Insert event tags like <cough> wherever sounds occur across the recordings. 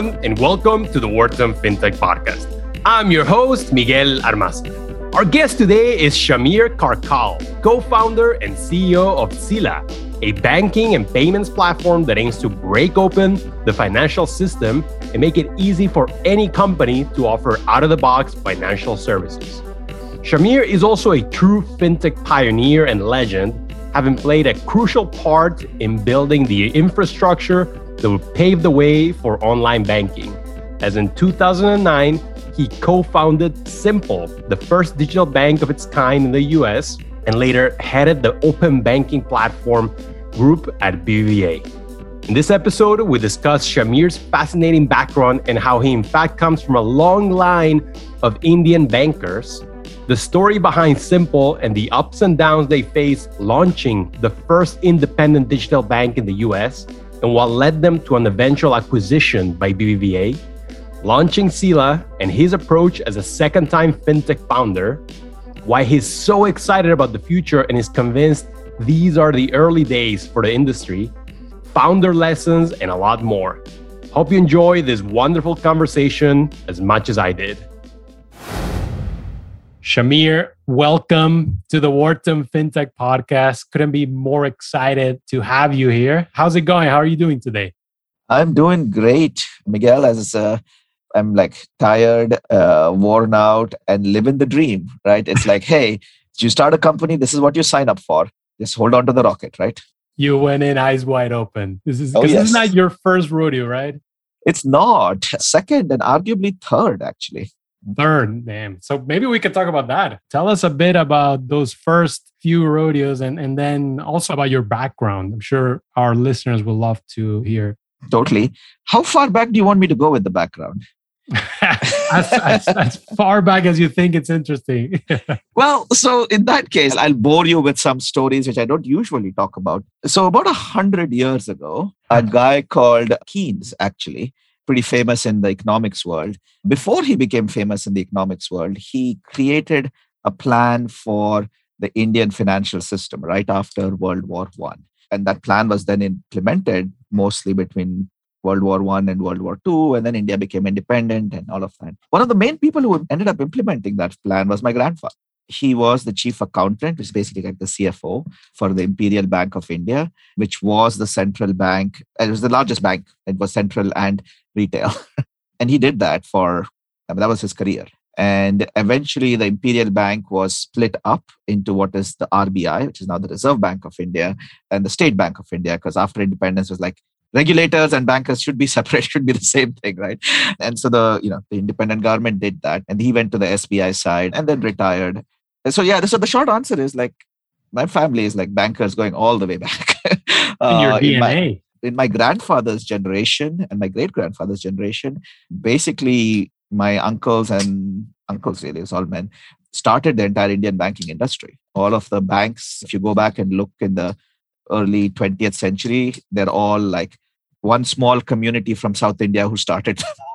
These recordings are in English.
and welcome to the Wharton FinTech Podcast. I'm your host, Miguel Armaza. Our guest today is Shamir Karkal, co founder and CEO of Sila, a banking and payments platform that aims to break open the financial system and make it easy for any company to offer out of the box financial services. Shamir is also a true fintech pioneer and legend, having played a crucial part in building the infrastructure that would pave the way for online banking. As in 2009, he co founded Simple, the first digital bank of its kind in the US, and later headed the open banking platform group at BBVA. In this episode, we discuss Shamir's fascinating background and how he, in fact, comes from a long line of Indian bankers, the story behind Simple and the ups and downs they faced launching the first independent digital bank in the US, and what led them to an eventual acquisition by BBVA, launching Sila and his approach as a second time fintech founder, why he's so excited about the future and is convinced these are the early days for the industry, founder lessons, and a lot more. Hope you enjoy this wonderful conversation as much as I did. Shamir, welcome to the Wharton FinTech Podcast. Couldn't be more excited to have you here. How's it going? How are you doing today? I'm doing great, Miguel. As uh, I'm like tired, uh, worn out, and living the dream. Right? It's like, hey, you start a company. This is what you sign up for. Just hold on to the rocket, right? You went in eyes wide open. This is oh, yes. this is not your first rodeo, right? It's not. Second and arguably third, actually. Third, damn. So maybe we could talk about that. Tell us a bit about those first few rodeos and, and then also about your background. I'm sure our listeners will love to hear. Totally. How far back do you want me to go with the background? <laughs> as, as, as, far back as you think it's interesting. <laughs> well, so in that case, I'll bore you with some stories which I don't usually talk about. So, about a hundred years ago, a guy called Keynes actually pretty famous in the economics world. Before he became famous in the economics world, he created a plan for the Indian financial system right after World War One. And that plan was then implemented mostly between World War One and World War Two, and then India became independent and all of that. One of the main people who ended up implementing that plan was my grandfather. He was the chief accountant, which is basically like the CFO for the Imperial Bank of India, which was the central bank. Uh, it was the largest bank. It was central and retail. <laughs> and he did that for, I mean, that was his career. And eventually, the Imperial Bank was split up into what is the RBI, which is now the Reserve Bank of India, and the State Bank of India, because after independence was like regulators and bankers should be <laughs> separate, should be the same thing, right? And so the you know the independent government did that, and he went to the SBI side and then retired. So yeah, so the short answer is like my family is like bankers going all the way back. <laughs> in your DNA. Uh, in my, in my grandfather's generation and my great grandfather's generation, basically my uncles and uncles really, it's all men, started the entire Indian banking industry. All of the banks, if you go back and look in the early 20th century, they're all like one small community from South India who started. <laughs>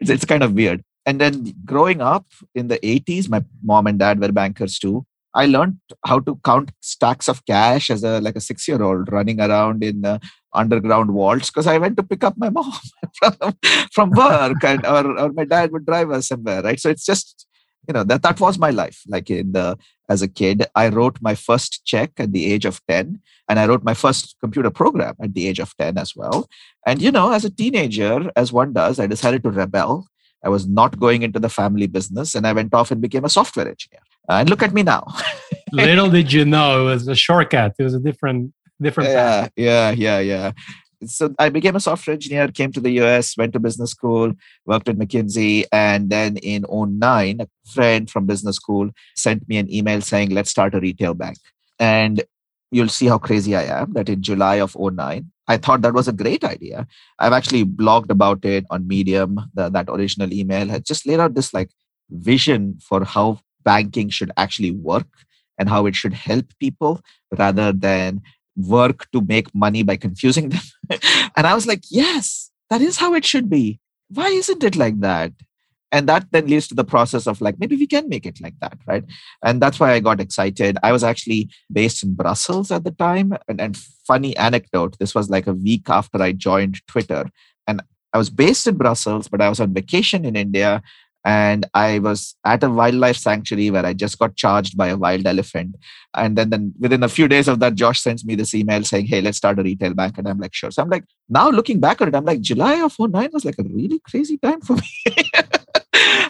it's, it's kind of weird. And then growing up in the 80s, my mom and dad were bankers too. I learned how to count stacks of cash as a like a six year old running around in uh, underground vaults because I went to pick up my mom <laughs> from, from work and or, or my dad would drive us somewhere, right? So it's just you know that that was my life. Like in the as a kid, I wrote my first check at the age of ten, and I wrote my first computer program at the age of ten as well. And you know, as a teenager, as one does, I decided to rebel. I was not going into the family business, and I went off and became a software engineer. Uh, and look at me now. <laughs> Little did you know it was a shortcut. It was a different different yeah path. yeah yeah yeah so i became a software engineer came to the us went to business school worked at mckinsey and then in 09 a friend from business school sent me an email saying let's start a retail bank and you'll see how crazy i am that in july of 09 i thought that was a great idea i've actually blogged about it on medium the, that original email had just laid out this like vision for how banking should actually work and how it should help people rather than work to make money by confusing <laughs> them. and I was like, yes, that is how it should be. Why isn't it like that? And that then leads to the process of like, maybe we can make it like that, right? And that's why I got excited. I was actually based in Brussels at the time. And, and funny anecdote this was like a week after I joined Twitter. And I was based in Brussels, but I was on vacation in India. And I was at a wildlife sanctuary where I just got charged by a wild elephant. And then, then within a few days of that, Josh sends me this email saying, Hey, let's start a retail bank. And I'm like, Sure. So I'm like, now looking back on it, I'm like, July of 09 was like a really crazy time for me. <laughs>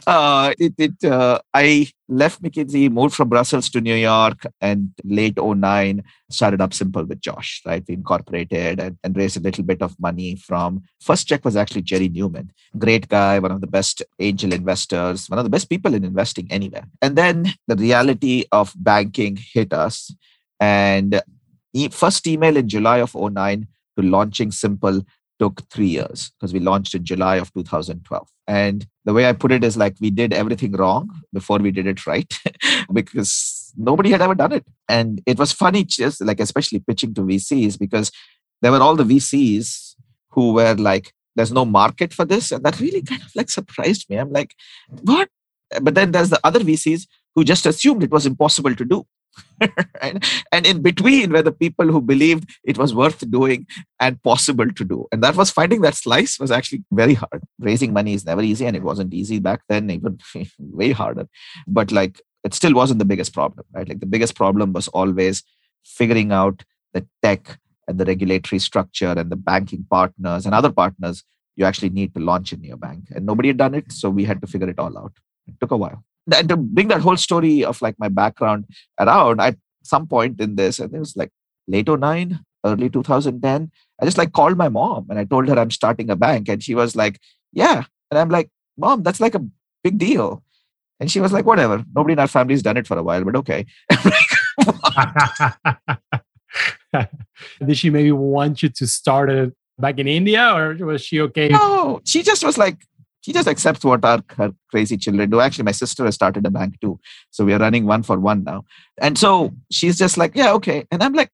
uh, it, it uh, I left McKinsey, moved from Brussels to New York, and late 09 started up Simple with Josh, right? We incorporated and, and raised a little bit of money from first check was actually Jerry Neumann, great guy, one of the best angel investors, one of the best people in investing anywhere. And then the reality of banking hit us. And first email in July of 09 to launching Simple took three years because we launched in July of 2012. And the way I put it is like we did everything wrong before we did it right <laughs> because nobody had ever done it. And it was funny, just like especially pitching to VCs because there were all the VCs who were like, there's no market for this. And that really kind of like surprised me. I'm like, what? But then there's the other VCs who just assumed it was impossible to do. <laughs> right? And in between were the people who believed it was worth doing and possible to do. And that was finding that slice was actually very hard. Raising money is never easy, and it wasn't easy back then, <laughs> even way harder. But like it still wasn't the biggest problem, right? Like the biggest problem was always figuring out the tech and the regulatory structure and the banking partners and other partners you actually need to launch a neobank. And nobody had done it, so we had to figure it all out. It took a while and to bring that whole story of like my background around at some point in this, I think it was like late 09, early 2010, I just like called my mom and I told her I'm starting a bank. And she was like, Yeah. And I'm like, Mom, that's like a big deal. And she was like, Whatever. Nobody in our family's done it for a while, but okay. <laughs> Did she maybe want you to start it back in India or was she okay? No, she just was like, she just accepts what our her crazy children do. Actually, my sister has started a bank too. So we are running one for one now. And so she's just like, yeah, okay. And I'm like,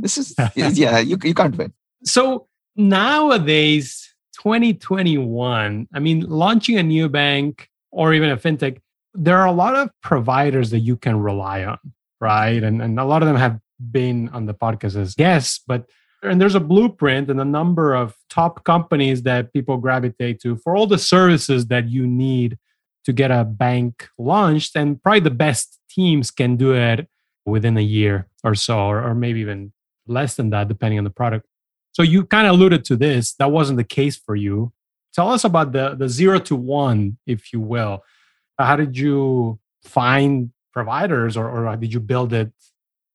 this is, <laughs> yeah, you, you can't win. So nowadays, 2021, I mean, launching a new bank or even a fintech, there are a lot of providers that you can rely on, right? And, and a lot of them have been on the podcast as guests, but and there's a blueprint and a number of top companies that people gravitate to for all the services that you need to get a bank launched and probably the best teams can do it within a year or so or, or maybe even less than that depending on the product. So you kind of alluded to this. That wasn't the case for you. Tell us about the the zero to one if you will. Uh, how did you find providers or, or did you build it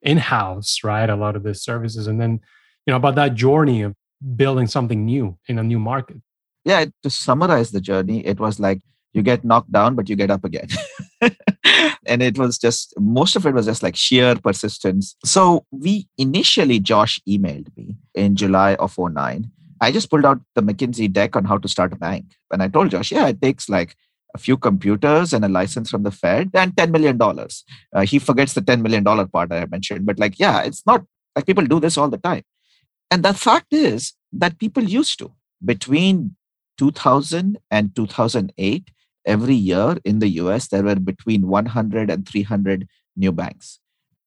in-house right? A lot of the services and then you know about that journey of building something new in a new market. Yeah to summarize the journey it was like you get knocked down but you get up again. <laughs> And it was just most of it was just like sheer persistence. So we initially josh emailed me in july of 09 i just pulled out the mckinsey deck on how to start a bank. And i told josh yeah it takes like a few computers and a license from the fed and $10 million uh, he forgets the $10 million part i mentioned but like yeah it's not like people do this all the time and the fact is that people used to. Between 2000 and 2008, every year in the US, there were between 100 and 300 new banks.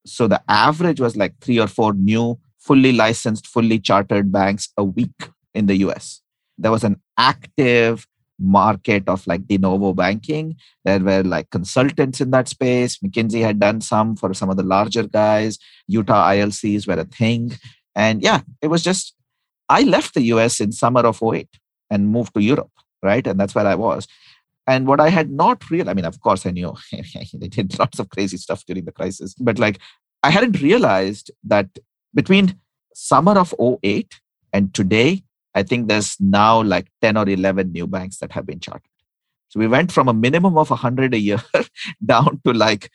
So the average was like three or four new, fully licensed, fully chartered banks a week in the US. There was an active market of like de novo banking. There were like consultants in that space. McKinsey had done some for some of the larger guys. Utah ILCs were a thing. And yeah, it was just, I left the US in summer of 08 and moved to Europe, right? And that's where I was. And what I had not realized, I mean, of course, I knew <laughs> they did lots of crazy stuff during the crisis, but like I hadn't realized that between summer of 08 and today, I think there's now like 10 or 11 new banks that have been chartered. So we went from a minimum of 100 a year <laughs> down to like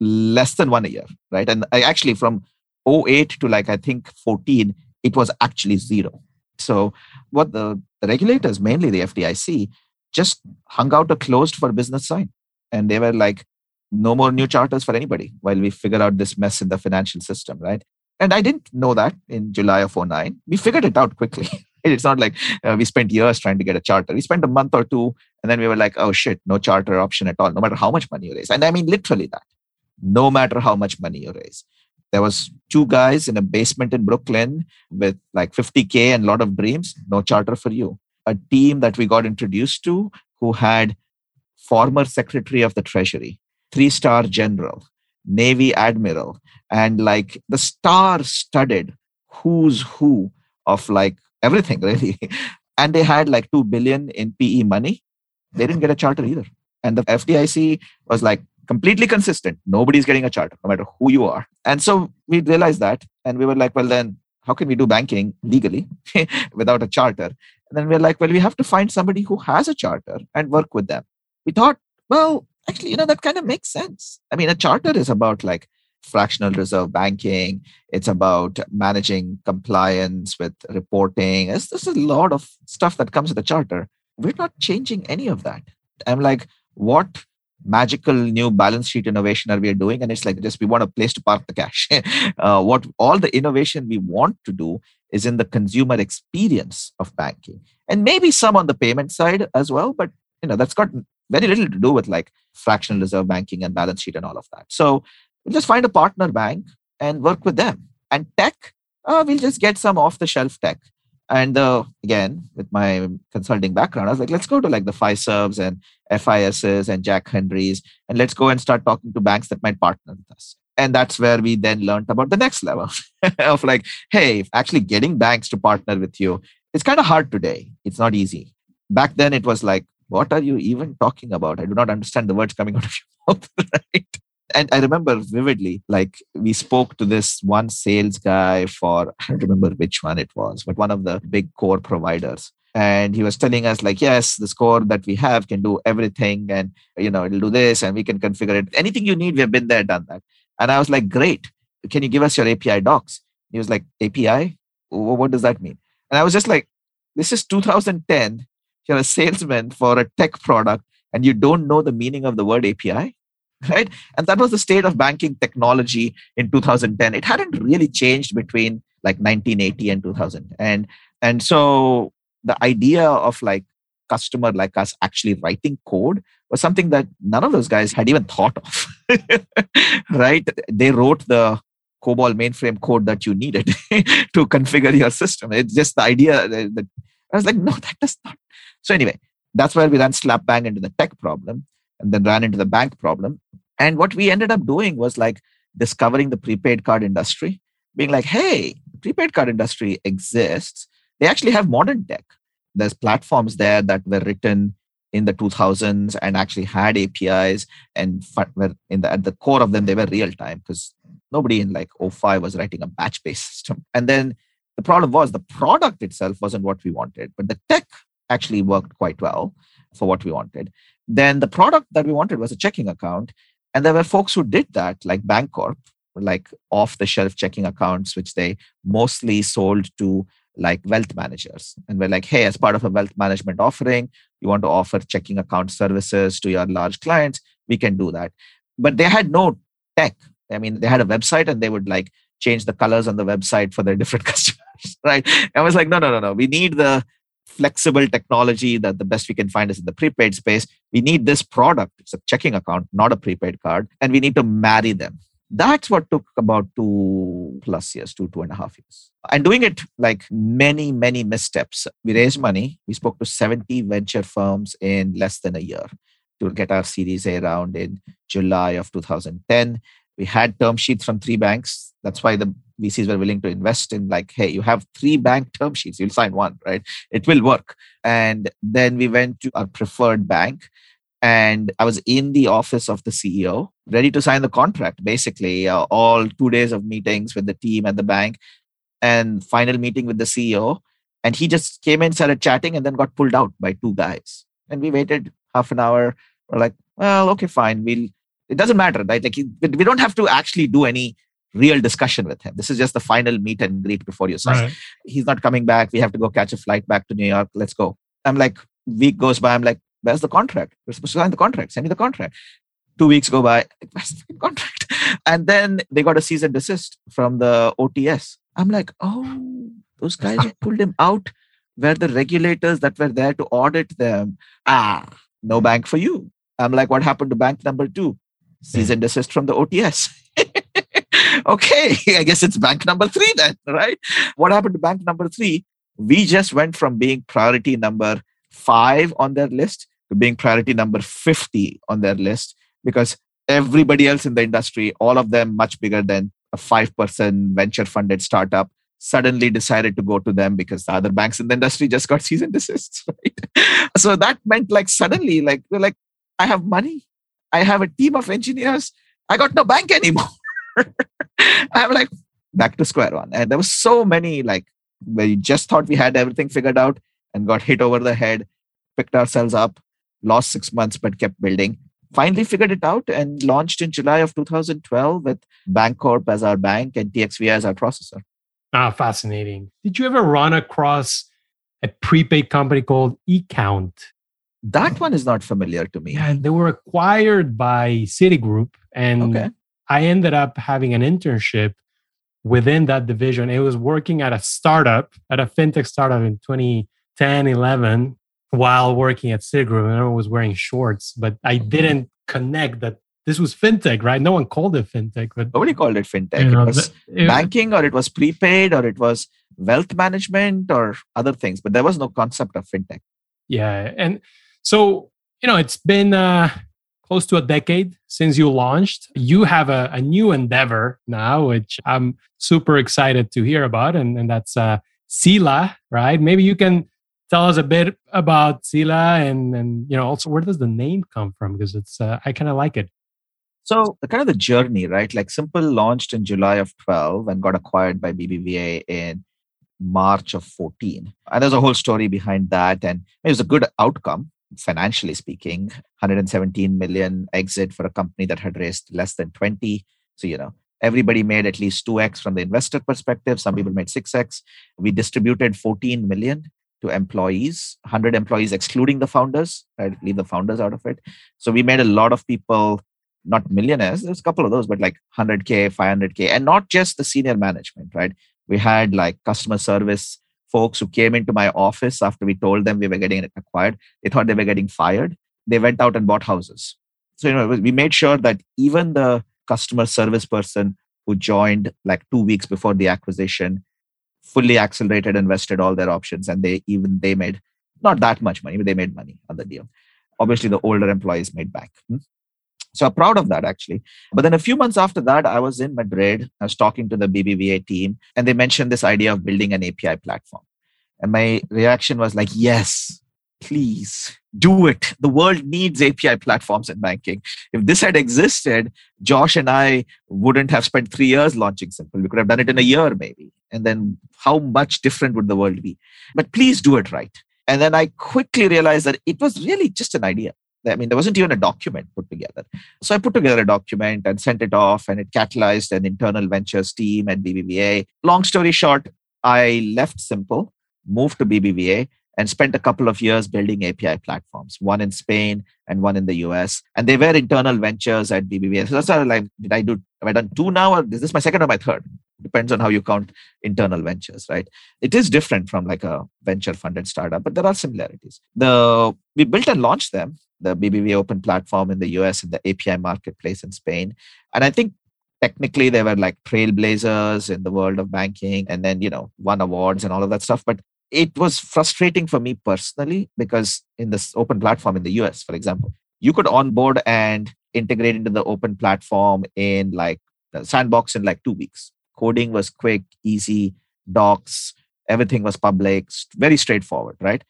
less than one a year, right? And I actually, from 08 to like I think 14, it was actually zero. So what the, the regulators, mainly the FDIC, just hung out a closed for business sign. And they were like, no more new charters for anybody while we figure out this mess in the financial system, right? And I didn't know that in July of 09. We figured it out quickly. <laughs> it's not like uh, we spent years trying to get a charter. We spent a month or two, and then we were like, oh shit, no charter option at all, no matter how much money you raise. And I mean literally that. No matter how much money you raise there was two guys in a basement in brooklyn with like 50k and a lot of dreams. No charter for you. A team that we got introduced to who had former secretary of the treasury three star general navy admiral and like the star studded who's who of like everything <laughs> really. And they had like 2 billion in pe money. They didn't get a charter either. And the fdic was like completely consistent nobody's getting a charter no matter who you are and so we realized that and we were like well then how can we do banking legally <laughs> without a charter and then we're like well we have to find somebody who has a charter and work with them we thought well actually you know that kind of makes sense i mean a charter is about like fractional reserve banking. It's about managing compliance with reporting. There's a lot of stuff that comes with a charter. We're not changing any of that. I'm like, what magical new balance sheet innovation are we are doing? And it's like, just we want a place to park the cash. <laughs> uh, what all the innovation we want to do is in the consumer experience of banking, and maybe some on the payment side as well. But you know, that's got very little to do with like fractional reserve banking and balance sheet and all of that. So We'll just find a partner bank and work with them. And tech, uh, we'll just get some off the shelf tech. And uh, again, with my consulting background, I was like, let's go to like the Fiservs and FISs and Jack Henrys, and let's go and start talking to banks that might partner with us. And that's where we then learned about the next level <laughs> of like, hey, actually getting banks to partner with you, it's kind of hard today. It's not easy. Back then, it was like, what are you even talking about? I do not understand the words coming out of your <laughs> mouth, <laughs> right? And I remember vividly, like we spoke to this one sales guy for, I don't remember which one it was, but one of the big core providers. And he was telling us, like, yes, the score that we have can do everything and, you know, it'll do this and we can configure it. Anything you need, we have been there, done that. And I was like, great. Can you give us your API docs? He was like, API? What does that mean? And I was just like, this is 2010. You're a salesman for a tech product and you don't know the meaning of the word API? Right? And that was the state of banking technology in 2010. It hadn't really changed between like 1980 and 2000. And and so the idea of like customer like us actually writing code was something that none of those guys had even thought of. <laughs> right? They wrote the COBOL mainframe code that you needed <laughs> to configure your system. It's just the idea that I was like, no, that does not. So anyway, that's where we then slap bang into the tech problem and then ran into the bank problem. And what we ended up doing was like discovering the prepaid card industry, being like, hey, the prepaid card industry exists. They actually have modern tech. There's platforms there that were written in the 2000s and actually had APIs and were in the, at the core of them, they were real time because nobody in like 05 was writing a batch based system. And then the problem was the product itself wasn't what we wanted, but the tech actually worked quite well for what we wanted. Then the product that we wanted was a checking account. And there were folks who did that, like Bancorp, like off the shelf checking accounts, which they mostly sold to like wealth managers. And we're like, hey, as part of a wealth management offering, you want to offer checking account services to your large clients, we can do that. But they had no tech. I mean, they had a website and they would like change the colors on the website for their <laughs> different customers, right? I was like, no, no, no, no. We need the flexible technology that the best we can find is in the prepaid space. We need this product. It's a checking account, not a prepaid card, and we need to marry them. That's what took about two plus years, two, two and a half years. And doing it like many, many missteps. We raised money. We spoke to 70 venture firms in less than a year to get our Series A round in July of 2010. We had term sheets from three banks. That's why the VCs were willing to invest in like, hey, you have three bank term sheets, you'll sign one, right? It will work. And then we went to our preferred bank and I was in the office of the CEO, ready to sign the contract, basically, uh, all two days of meetings with the team at the bank and final meeting with the CEO. And he just came in, started chatting, and then got pulled out by two guys. And we waited half an hour. We're like, well, okay, fine. We'll, it doesn't matter, right? Like, we don't have to actually do any real discussion with him. This is just the final meet and greet before you sign. Right. He's not coming back. We have to go catch a flight back to New York. Let's go. I'm like, week goes by. I'm like, where's the contract? We're supposed to sign the contract. Send me the contract. Two weeks go by. <laughs> Where's the contract? And then they got a cease and desist from the OTS. I'm like, oh, those guys who pulled him out were the regulators that were there to audit them. Ah, no bank for you. I'm like, what happened to bank number two? Cease and desist from the OTS. <laughs> okay, <laughs> I guess it's bank number three then, right? What happened to bank number three? We just went from being priority number five on their list to being priority number 50 on their list because everybody else in the industry, all of them much bigger than a five person venture funded startup, suddenly decided to go to them because the other banks in the industry just got <laughs> cease and desists. Right? <laughs> so that meant like suddenly, like like, I have money, I have a team of engineers, I got no bank anymore. I'm like back to square one. And there was so many like where you just thought we had everything figured out and got hit over the head, picked ourselves up, lost six months, but kept building. Finally figured it out and launched in July of 2012 with Bancorp as our bank and TxVia as our processor. Ah, fascinating. Did you ever run across a prepaid company called eCount? That one is not familiar to me. Yeah, they were acquired by Citigroup, and okay. I ended up having an internship within that division. It was working at a startup, at a fintech startup in 2010, 11, while working at Citigroup. And I was wearing shorts, but I didn't connect that this was fintech, right? No one called it fintech, but nobody called it fintech. You know, it was it, banking, or it was prepaid, or it was wealth management, or other things. But there was no concept of fintech. Yeah, and so, you know, it's been uh, close to a decade since you launched. You have a, a, new endeavor now, which I'm super excited to hear about, and, and that's uh, Sila, right? Maybe you can tell us a bit about Sila and, and you know, also where does the name come from? Because it's, uh, I kind of like it. So, kind of the journey, right? Like Simple launched in July of 12 and got acquired by BBVA in March of 14. And there's a whole story behind that. And it was a good outcome financially speaking 117 million exit for a company that had raised less than 20 so you know everybody made at least 2x from the investor perspective. Some people made 6x we distributed 14 million to employees 100 employees excluding the founders right? Leave the founders out of it. So we made a lot of people not millionaires there's a couple of those but like 100k 500k and not just the senior management right? We had like customer service folks who came into my office after we told them we were getting acquired. They thought they were getting fired. They went out and bought houses. So, you know, we made sure that even the customer service person who joined like two weeks before the acquisition fully accelerated, invested all their options, and they even they made not that much money, but they made money on the deal. Obviously, the older employees made back. Hmm? So I'm proud of that actually. But then a few months after that, I was in Madrid. I was talking to the BBVA team, and they mentioned this idea of building an API platform. And my reaction was like, yes, please do it. The world needs API platforms in banking. If this had existed, Josh and I wouldn't have spent three years launching Simple. We could have done it in a year, maybe. And then how much different would the world be? But please do it right. And then I quickly realized that it was really just an idea. I mean, there wasn't even a document put together. So I put together a document and sent it off, and it catalyzed an internal ventures team at BBVA. Long story short, I left Simple, moved to BBVA, and spent a couple of years building API platforms, one in Spain and one in the US. And they were internal ventures at BBVA. So that's how like, did I do, have I done two now or is this my second or my third? Depends on how you count internal ventures, right? It is different from like a venture funded startup, but there are similarities. The we built and launched them the BBVA Open platform in the US and the API marketplace in Spain. And I think technically they were like trailblazers in the world of banking and then, you know, won awards and all of that stuff. But it was frustrating for me personally because in this open platform in the US, for example, you could onboard and integrate into the open platform in like sandbox in like two weeks. Coding was quick, easy, docs, everything was public, very straightforward, right?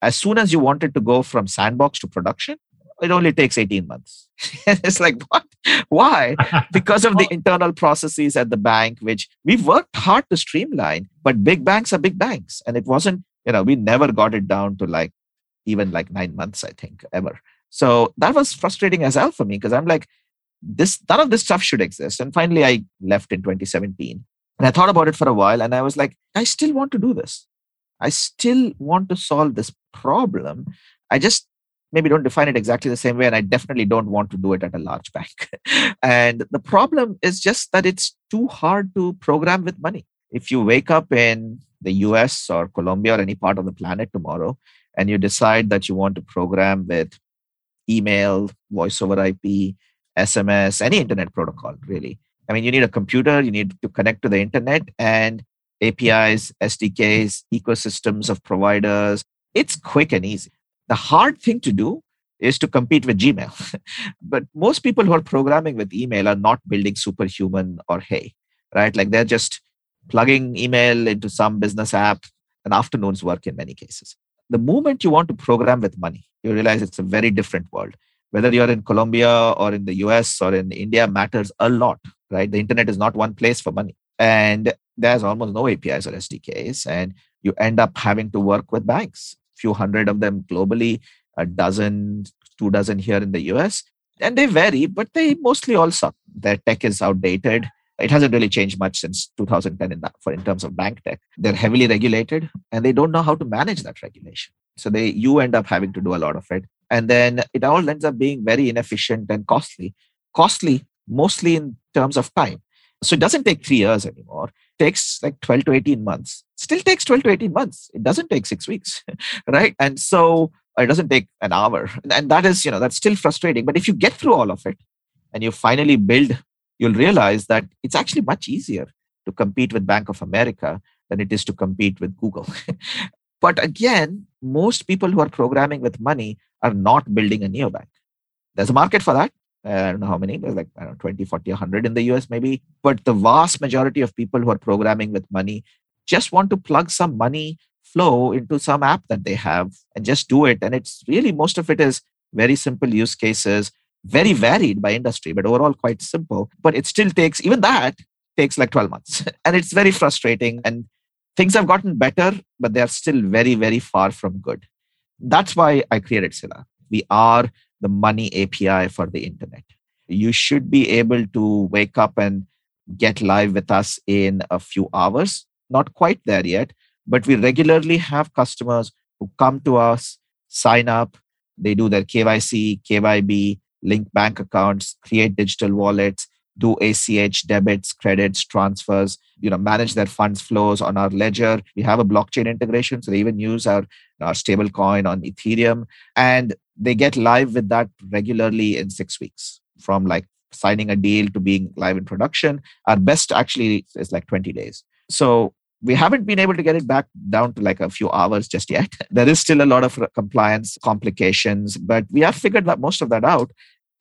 As soon as you wanted to go from sandbox to production, it only takes 18 months. <laughs> it's like, what? Why? <laughs> because of the internal processes at the bank, which we've worked hard to streamline, but big banks are big banks. And it wasn't, you know, we never got it down to like even like nine months, I think, ever. So that was frustrating as hell for me because I'm like, this none of this stuff should exist. And finally I left in 2017. And I thought about it for a while and I was like, I still want to do this. I still want to solve this problem. I just maybe don't define it exactly the same way, and I definitely don't want to do it at a large bank. <laughs> and the problem is just that it's too hard to program with money. If you wake up in the US or Colombia or any part of the planet tomorrow and you decide that you want to program with email, voice over IP, SMS, any internet protocol, really. I mean, you need a computer, you need to connect to the internet, and APIs, SDKs, ecosystems of providers. It's quick and easy. The hard thing to do is to compete with Gmail. <laughs> but most people who are programming with email are not building superhuman or hey, right? Like they're just plugging email into some business app, an afternoon's work in many cases. The moment you want to program with money, you realize it's a very different world. Whether you're in Colombia or in the US or in India matters a lot, right? The internet is not one place for money. And there's almost no APIs or SDKs. And you end up having to work with banks, a few hundred of them globally, a dozen, two dozen here in the US. And they vary, but they mostly all suck. Their tech is outdated it hasn't really changed much since 2010 in that for in terms of bank tech. They're heavily regulated and they don't know how to manage that regulation. So they you end up having to do a lot of it. And then it all ends up being very inefficient and costly. Costly mostly in terms of time. So it doesn't take three years anymore. It takes like 12 to 18 months. Still takes 12 to 18 months. It doesn't take six weeks. <laughs> right. And so it doesn't take an hour. And that is, you know, that's still frustrating. But if you get through all of it and you finally build you'll realize that it's actually much easier to compete with Bank of America than it is to compete with Google. <laughs> but again, most people who are programming with money are not building a neobank. There's a market for that. I don't know how many, there's like I don't know, 20, 40, 100 in the US maybe. But the vast majority of people who are programming with money just want to plug some money flow into some app that they have and just do it. And it's really most of it is very simple use cases very varied by industry, but overall quite simple. But it still takes, even that takes like 12 months. <laughs> and it's very frustrating. And things have gotten better, but they're still very, very far from good. That's why I created Sila. We are the money API for the internet. You should be able to wake up and get live with us in a few hours. Not quite there yet, but we regularly have customers who come to us, sign up, they do their KYC, KYB, link bank accounts, create digital wallets, do ACH debits, credits, transfers, you know, manage their funds flows on our ledger. We have a blockchain integration, so they even use our, our stable coin on Ethereum. And they get live with that regularly in six weeks from like signing a deal to being live in production. Our best actually is like 20 days. So we haven't been able to get it back down to like a few hours just <laughs> yet. There is still a lot of compliance complications, but we have figured that most of that out.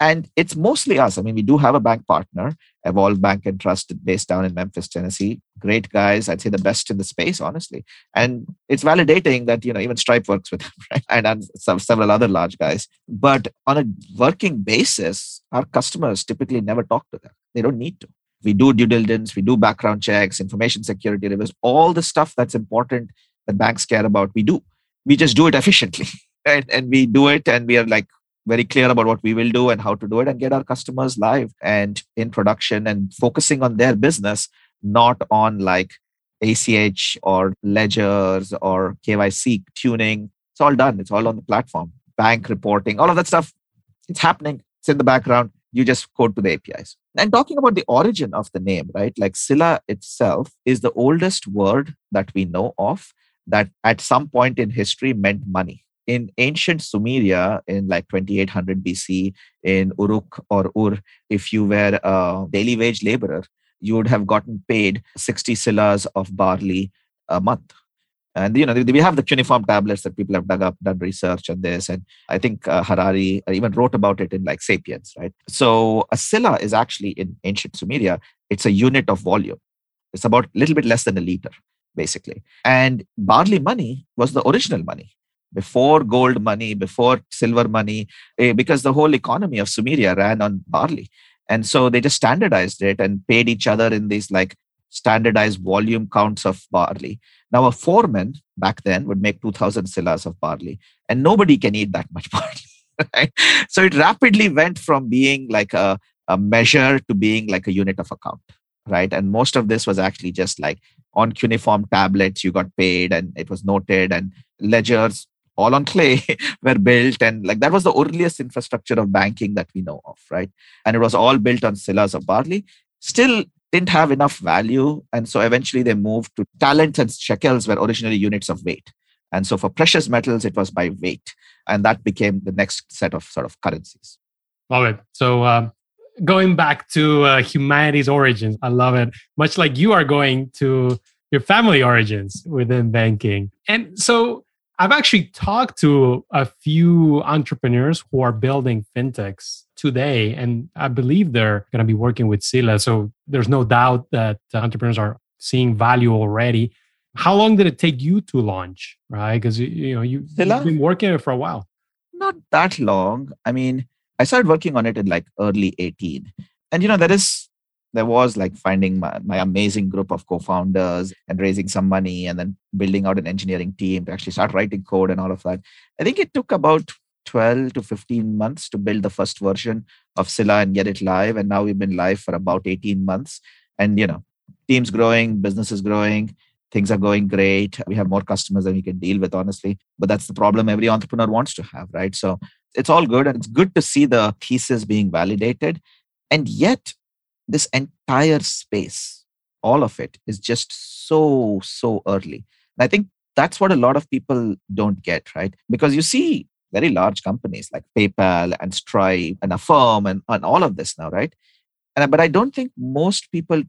And it's mostly us. I mean, we do have a bank partner, Evolve Bank and Trust, based down in Memphis, Tennessee. Great guys. I'd say the best in the space, honestly. And it's validating that, you know, even Stripe works with them, <laughs> right? And, some, several other large guys. But on a working basis, our customers typically never talk to them. They don't need to. We do due diligence, we do background checks, information security reviews, all the stuff that's important that banks care about, we do. We just do it efficiently. <laughs> Right? And we do it and we are like very clear about what we will do and how to do it and get our customers live and in production and focusing on their business, not on like ACH or ledgers or KYC tuning. It's all done. It's all on the platform. Bank reporting, all of that stuff. It's happening. It's in the background. You just code to the APIs. And talking about the origin of the name, right? Like Sila itself is the oldest word that we know of that at some point in history meant money in ancient Sumeria in like 2800 BC in Uruk or Ur, if you were a daily wage laborer, you would have gotten paid 60 silas of barley a month. And you know we have the cuneiform tablets that people have dug up, done research on this, and I think uh, Harari even wrote about it in like *Sapiens*, right? So a sila is actually in ancient Sumeria, it's a unit of volume. It's about a little bit less than a liter, basically. And barley money was the original money before gold money, before silver money, eh, because the whole economy of Sumeria ran on barley. And so they just standardized it and paid each other in these like standardized volume counts of barley. Now, a foreman back then would make 2000 silas of barley, and nobody can eat that much <laughs> barley. Right? So it rapidly went from being like a, a measure to being like a unit of account. Right. And most of this was actually just like on cuneiform tablets, you got paid and it was noted, and ledgers all on clay <laughs> were built and like that was the earliest infrastructure of banking that we know of right? And it was all built on silas of barley. Still didn't have enough value and so eventually they moved to talents and shekels were originally units of weight. And so for precious metals it was by weight and that became the next set of sort of currencies. Love it. So um, going back to uh, humanity's origins i love it. Much like you are going to your family origins within banking. And so I've actually talked to a few entrepreneurs who are building fintechs today, and I believe they're going to be working with Sila. So there's no doubt that entrepreneurs are seeing value already. How long did it take you to launch? Right, because you know you, you've been working it for a while. Not that long. I mean, I started working on it in like early 18, and you know there is there was like finding my, my amazing group of co-founders and raising some money and then building out an engineering team to actually start writing code and all of that. I think it took about 12 to 15 months to build the first version of Sila and get it live and now we've been live for about 18 months. And you know teams growing business is growing things are going great we have more customers than we can deal with honestly. But that's the problem every entrepreneur wants to have right? So it's all good and it's good to see the thesis being validated. And yet this entire space, all of it is just so, so early. And I think that's what a lot of people don't get, right? Because you see very large companies like PayPal and Stripe and Affirm and, and all of this now, right? And but I don't think most people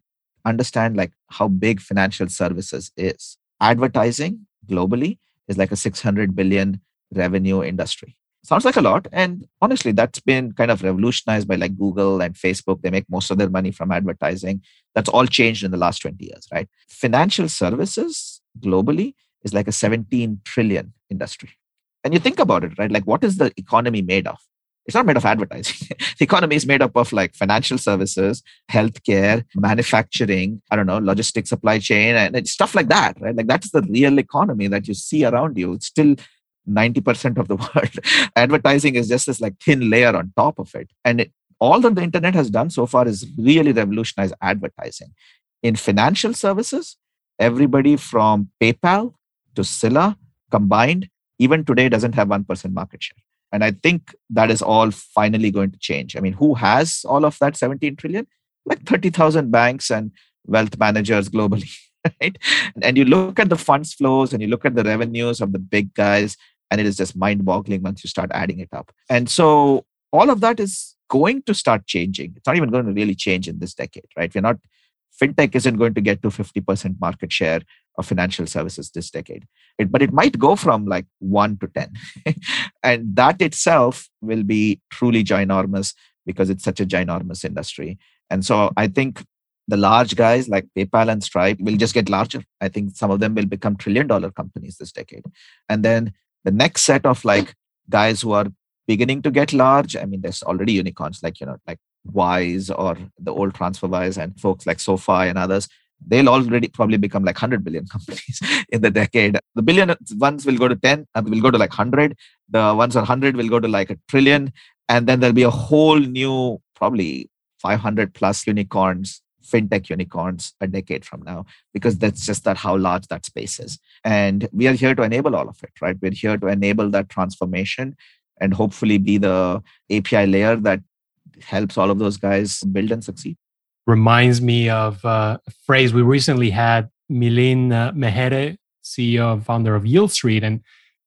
understand like how big financial services is. Advertising globally is like a 600 billion revenue industry sounds like a lot. And honestly that's been kind of revolutionized by like google and facebook. They make most of their money from advertising. That's all changed in the last 20 years right? Financial services globally is like a 17 trillion industry. And you think about it right? Like what is the economy made of? It's not made of advertising. <laughs> the economy is made up of like financial services, healthcare, manufacturing, I don't know, logistics, supply chain, and stuff like that, right? Like that's the real economy that you see around you. It's still 90% of the <laughs> world. Advertising is just this like thin layer on top of it. And it, all that the internet has done so far is really revolutionize advertising. In financial services, everybody from PayPal to Sila combined, even today doesn't have 1% market share. And I think that is all finally going to change. I mean, who has all of that 17 trillion? Like 30,000 banks and wealth managers globally. <laughs> Right? And you look at the funds flows and you look at the revenues of the big guys, and it is just mind boggling once you start adding it up. And so all of that is going to start changing. It's not even going to really change in this decade, right? We're not, fintech isn't going to get to 50% market share of financial services this decade. It, but it might go from like 1 to 10. <laughs> and that itself will be truly ginormous because it's such a ginormous industry. And so I think the large guys like PayPal and Stripe will just get larger. I think some of them will become trillion dollar companies this decade. And then the next set of like guys who are beginning to get large i mean there's already unicorns like you know like wise or the old transferwise and folks like sofi and others they'll already probably become like 100 billion <laughs> companies in the decade. The billion ones will go to 10 and will go to like 100 the ones on 100 will go to like a trillion. And then there'll be a whole new probably 500 plus unicorns fintech unicorns a decade from now because that's just that how large that space is. And we are here to enable all of it right? We're here to enable that transformation and hopefully be the api layer that helps all of those guys build and succeed. Reminds me of uh, a phrase we recently had Milind uh, Mehere ceo and founder of Yieldstreet and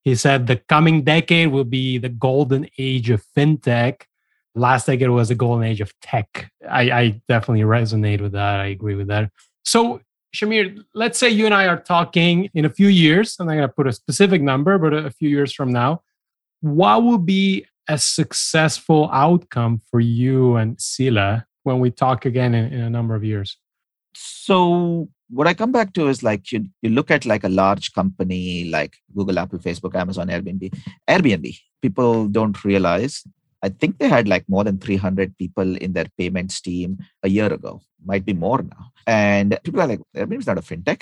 he said the coming decade will be the golden age of fintech last decade was a golden age of tech. I, I definitely resonate with that. I agree with that. So, Shamir, let's say you and I are talking in a few years. I'm not going to put a specific number, but a few years from now, what will be a successful outcome for you and Sila when we talk again in, in a number of years? So, what I come back to is like you, you look at like a large company like Google, Apple, Facebook, Amazon, Airbnb. Airbnb, people don't realize I think they had like more than 300 people in their payments team a year ago, might be more now. And people are like, Airbnb is not a fintech.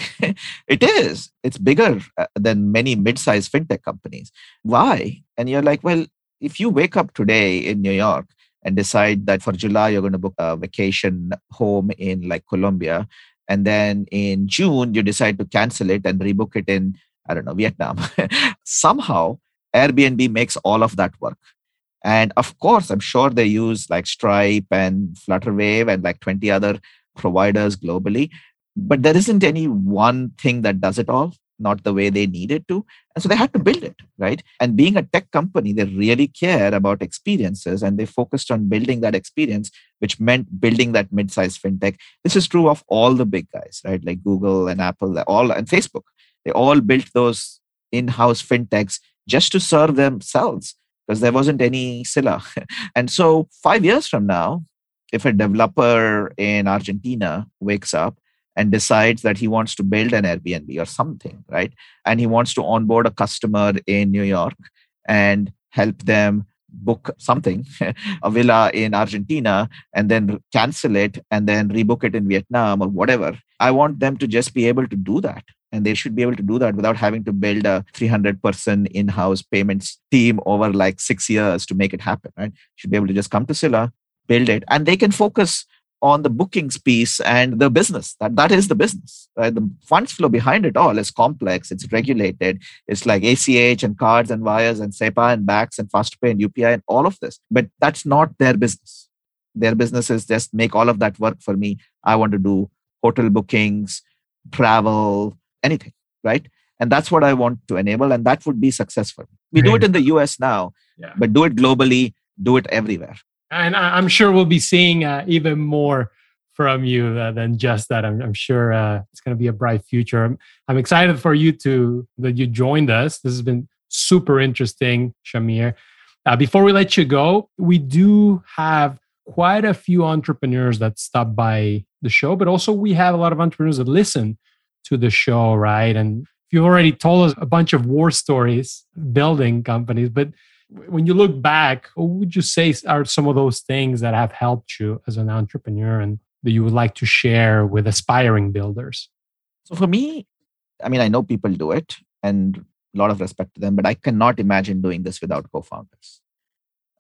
<laughs> it is. It's bigger uh, than many mid-sized fintech companies. Why? And you're like, well, if you wake up today in New York and decide that for July you're going to book a vacation home in like Colombia, and then in June you decide to cancel it and rebook it in I don't know Vietnam, <laughs> somehow Airbnb makes all of that work and of course, I'm sure they use like Stripe and Flutterwave and like 20 other providers globally. But there isn't any one thing that does it all. not the way they needed to. And so they had to build it, right? And being a tech company, they really care about experiences and they focused on building that experience, which meant building that mid-sized fintech. This is true of all the big guys, right? Like Google and Apple, all and Facebook. They all built those in-house fintechs just to serve themselves because there wasn't any Sila. <laughs> and so five years from now, if a developer in Argentina wakes up and decides that he wants to build an Airbnb or something, right? And he wants to onboard a customer in New York and help them book something, <laughs> a villa in Argentina, and then cancel it and then rebook it in Vietnam or whatever. I want them to just be able to do that. And they should be able to do that without having to build a 300 person in house payments team over like six years to make it happen, right? Should be able to just come to Sila, build it, and they can focus on the bookings piece and the business. That that is the business. Right? The funds flow behind it all is complex. It's regulated. It's like ACH and cards and wires and SEPA and BACS and FastPay and UPI and all of this. But that's not their business. Their business is just make all of that work for me. I want to do hotel bookings, travel, anything, right? And that's what I want to enable, and that would be successful. We do it in the US now, yeah. but do it globally, do it everywhere and I'm sure we'll be seeing uh, even more from you uh, than just that. I'm, I'm sure uh, it's going to be a bright future. I'm, I'm, excited for you to that you joined us. This has been super interesting, Shamir. Uh, before we let you go, we do have quite a few entrepreneurs that stop by the show, but also we have a lot of entrepreneurs that listen to the show, right? And you've already told us a bunch of war stories building companies, but when you look back, what would you say are some of those things that have helped you as an entrepreneur and that you would like to share with aspiring builders? So for me, I mean, I know people do it and a lot of respect to them, but I cannot imagine doing this without co-founders.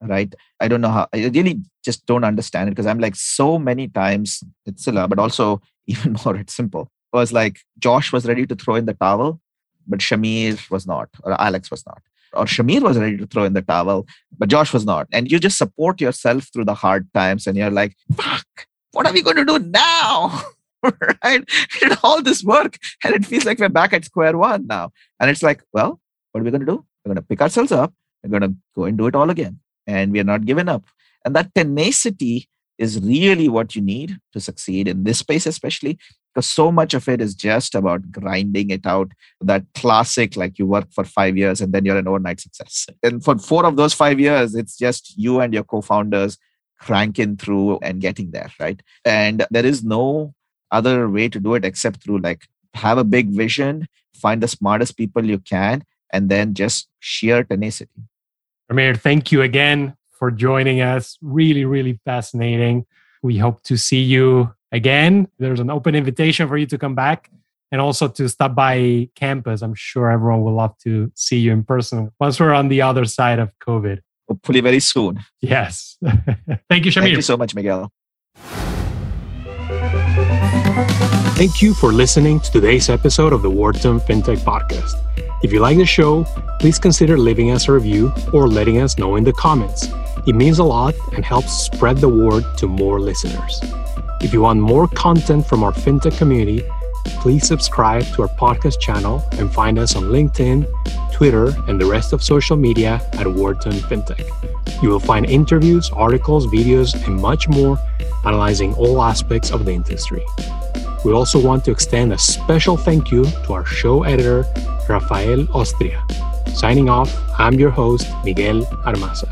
Right. I don't know how I really just don't understand it because I'm like so many times it's a lot, but also <laughs> even more it's simple. Was like Josh was ready to throw in the towel, but Shamir was not, or Alex was not or Shamir was ready to throw in the towel, but Josh was not. And you just support yourself through the hard times and you're like, fuck, what are we going to do now? <laughs> right? We did all this work and it feels like we're back at square one now. And it's like, well, what are we going to do? We're going to pick ourselves up. We're going to go and do it all again. And we are not giving up. And that tenacity is really what you need to succeed in this space, especially because so much of it is just about grinding it out. That classic, like you work for five years and then you're an overnight success. And for four of those five years, it's just you and your co founders cranking through and getting there, right? And there is no other way to do it except through like have a big vision, find the smartest people you can, and then just sheer tenacity. Amir, thank you again for joining us. Really, really fascinating. We hope to see you again. There's an open invitation for you to come back and also to stop by campus. I'm sure everyone will love to see you in person once we're on the other side of COVID. Hopefully, very soon. Yes. <laughs> Thank you, Shamir. Thank you so much, Miguel. Thank you for listening to today's episode of the Wharton FinTech Podcast. If you like the show, please consider leaving us a review or letting us know in the comments. It means a lot and helps spread the word to more listeners. If you want more content from our fintech community, please subscribe to our podcast channel and find us on LinkedIn, Twitter, and the rest of social media at Wharton FinTech. You will find interviews, articles, videos, and much more analyzing all aspects of the industry. We also want to extend a special thank you to our show editor, Rafael Ostria. Signing off, I'm your host, Miguel Armaza.